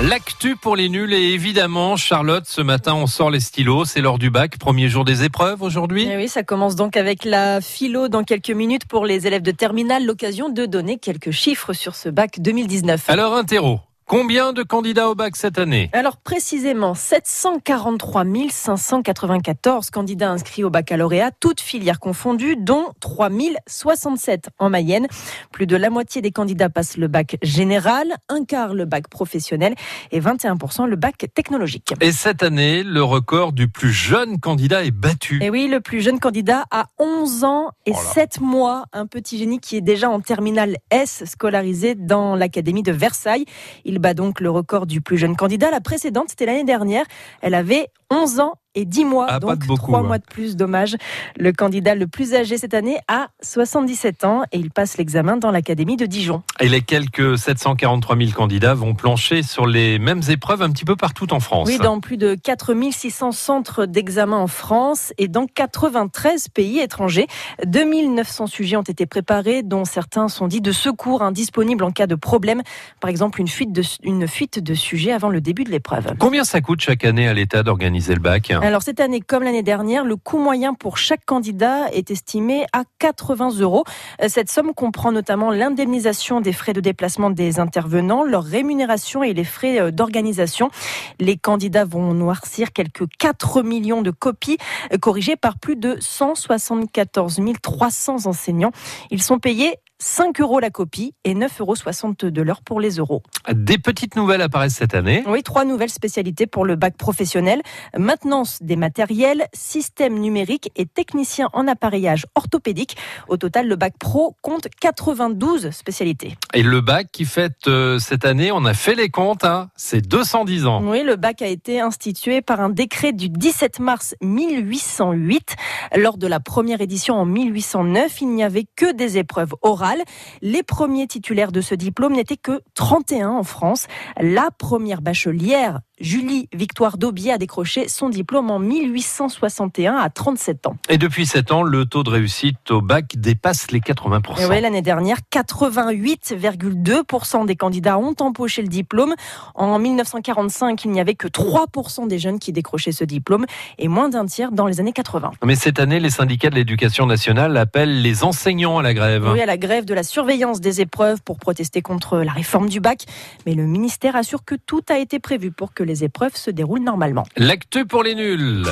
L'actu pour les nuls et évidemment, Charlotte, ce matin on sort les stylos, c'est l'heure du bac, premier jour des épreuves aujourd'hui. Eh oui, ça commence donc avec la philo dans quelques minutes pour les élèves de terminale, l'occasion de donner quelques chiffres sur ce bac 2019. Alors, interro, Combien de candidats au bac cette année Alors précisément 743 594 candidats inscrits au baccalauréat, toutes filières confondues, dont 3067 en Mayenne. Plus de la moitié des candidats passent le bac général, un quart le bac professionnel et 21% le bac technologique. Et cette année, le record du plus jeune candidat est battu. Et oui, le plus jeune candidat a 11 ans et 7 mois, un petit génie qui est déjà en terminale S scolarisé dans l'académie de Versailles. Il bat donc le record du plus jeune candidat. La précédente, c'était l'année dernière. Elle avait 11 ans et 10 mois, ah, donc beaucoup, 3 mois de plus, dommage. Le candidat le plus âgé cette année a 77 ans et il passe l'examen dans l'Académie de Dijon. Et les quelques 743 000 candidats vont plancher sur les mêmes épreuves un petit peu partout en France. Oui, dans plus de 4600 centres d'examen en France et dans 93 pays étrangers. 2900 sujets ont été préparés, dont certains sont dits de secours indisponibles en cas de problème. Par exemple, une fuite de, une fuite de sujets avant le début de l'épreuve. Combien ça coûte chaque année à l'État d'organiser le bac? Alors cette année, comme l'année dernière, le coût moyen pour chaque candidat est estimé à 80 euros. Cette somme comprend notamment l'indemnisation des frais de déplacement des intervenants, leur rémunération et les frais euh, d'organisation. Les candidats vont noircir quelques 4 millions de copies euh, corrigées par plus de 174 300 enseignants. Ils sont payés 5 euros la copie et 9,60 euros de l'heure pour les euros. Des petites nouvelles apparaissent cette année. Oui, trois nouvelles spécialités pour le bac professionnel. Maintenance des matériels, système numérique et technicien en appareillage orthopédique. Au total, le bac pro compte 92 spécialités. Et le bac qui fête euh, cette année, on a fait les comptes, hein, c'est 210 ans. Oui, le bac a été institué par un décret du 17 mars 1808. Lors de la première édition en 1809, il n'y avait que des épreuves orales les premiers titulaires de ce diplôme n'étaient que 31 en France. La première bachelière Julie Victoire Daubier a décroché son diplôme en 1861 à 37 ans. Et depuis 7 ans, le taux de réussite au bac dépasse les 80%. Oui, l'année dernière, 88,2% des candidats ont empoché le diplôme. En 1945, il n'y avait que 3% des jeunes qui décrochaient ce diplôme et moins d'un tiers dans les années 80. Mais cette année, les syndicats de l'éducation nationale appellent les enseignants à la grève. Oui, à la grève de la surveillance des épreuves pour protester contre la réforme du bac. Mais le ministère assure que tout a été prévu pour que les épreuves se déroulent normalement. L'actu pour les nuls.